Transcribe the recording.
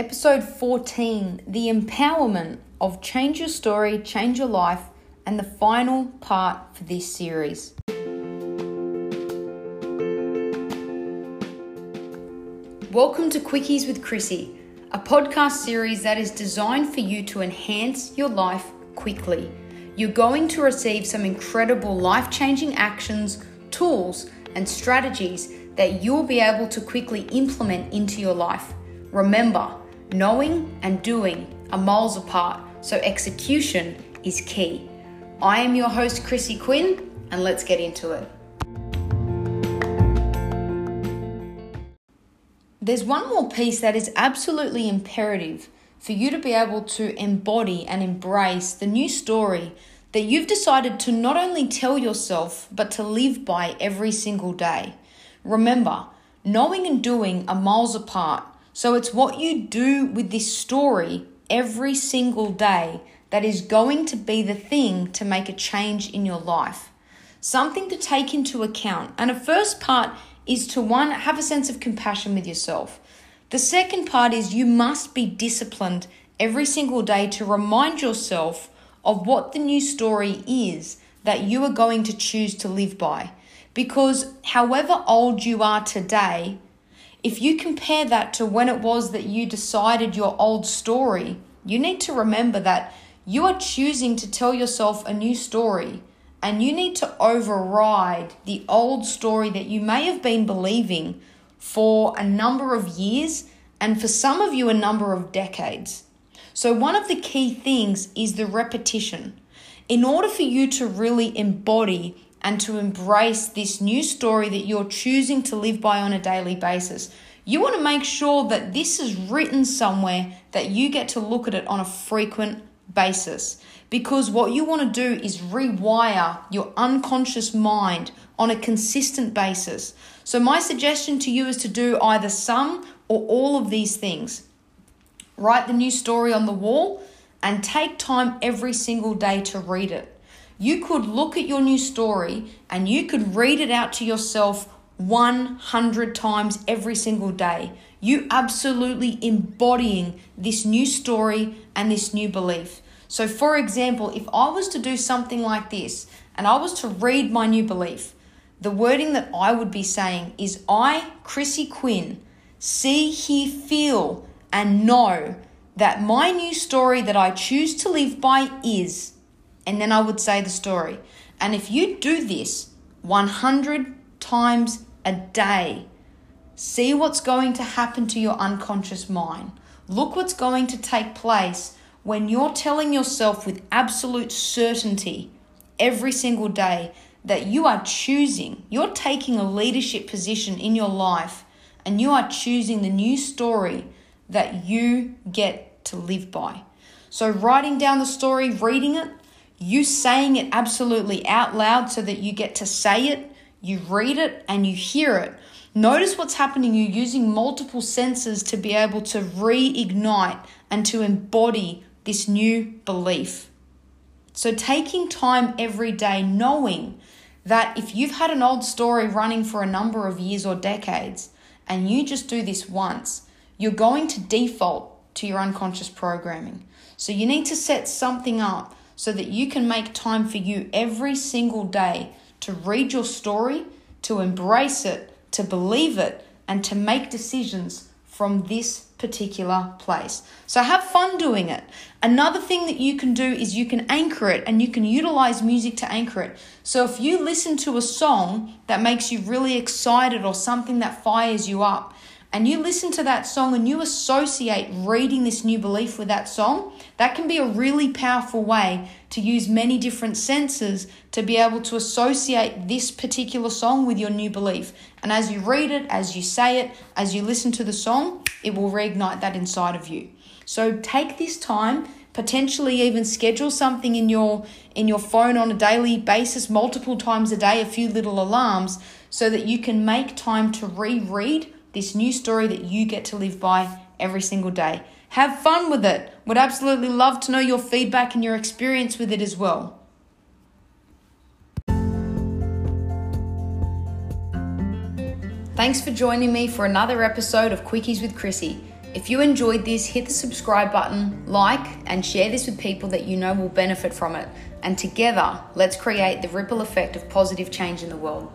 episode 14 The Empowerment of Change Your Story, Change Your Life, and the final part for this series. Welcome to Quickies with Chrissy, a podcast series that is designed for you to enhance your life quickly. You're going to receive some incredible life changing actions, tools, and strategies that you'll be able to quickly implement into your life. Remember, knowing and doing are miles apart, so execution is key. I am your host, Chrissy Quinn, and let's get into it. There's one more piece that is absolutely imperative for you to be able to embody and embrace the new story that you've decided to not only tell yourself, but to live by every single day. Remember, knowing and doing are miles apart, so it's what you do with this story every single day that is going to be the thing to make a change in your life. Something to take into account. And a first part is to one, have a sense of compassion with yourself. The second part is you must be disciplined every single day to remind yourself of what the new story is that you are going to choose to live by. Because however old you are today, if you compare that to when it was that you decided your old story, you need to remember that you are choosing to tell yourself a new story and you need to override the old story that you may have been believing for a number of years and for some of you, a number of decades. So, one of the key things is the repetition. In order for you to really embody and to embrace this new story that you're choosing to live by on a daily basis, you want to make sure that this is written somewhere that you get to look at it on a frequent basis because what you want to do is rewire your unconscious mind on a consistent basis. So, my suggestion to you is to do either some or all of these things. Write the new story on the wall and take time every single day to read it. You could look at your new story and you could read it out to yourself 100 times every single day. You absolutely embodying this new story and this new belief. So, for example, if I was to do something like this and I was to read my new belief, the wording that I would be saying is I, Chrissy Quinn, see, hear, feel, and know that my new story that I choose to live by is, and then I would say the story. And if you do this 100 times a day, see what's going to happen to your unconscious mind. Look what's going to take place when you're telling yourself with absolute certainty every single day that you are choosing, you're taking a leadership position in your life and you are choosing the new story that you get to live by. So, writing down the story, reading it, you saying it absolutely out loud so that you get to say it, you read it, and you hear it. Notice what's happening. You're using multiple senses to be able to reignite and to embody this new belief. So, taking time every day, knowing that if you've had an old story running for a number of years or decades and you just do this once, you're going to default to your unconscious programming. So, you need to set something up so that you can make time for you every single day to read your story, to embrace it, to believe it, and to make decisions from this particular place. So have fun doing it. Another thing that you can do is you can anchor it and you can utilize music to anchor it. So if you listen to a song that makes you really excited or something that fires you up, and you listen to that song and you associate reading this new belief with that song, that can be a really powerful way to use many different senses to be able to associate this particular song with your new belief. And as you read it, as you say it, as you listen to the song, it will reignite that inside of you. So take this time potentially even schedule something in your in your phone on a daily basis multiple times a day a few little alarms so that you can make time to reread this new story that you get to live by every single day. Have fun with it. Would absolutely love to know your feedback and your experience with it as well. Thanks for joining me for another episode of Quickies with Chrissy. If you enjoyed this, hit the subscribe button, like, and share this with people that you know will benefit from it. And together, let's create the ripple effect of positive change in the world.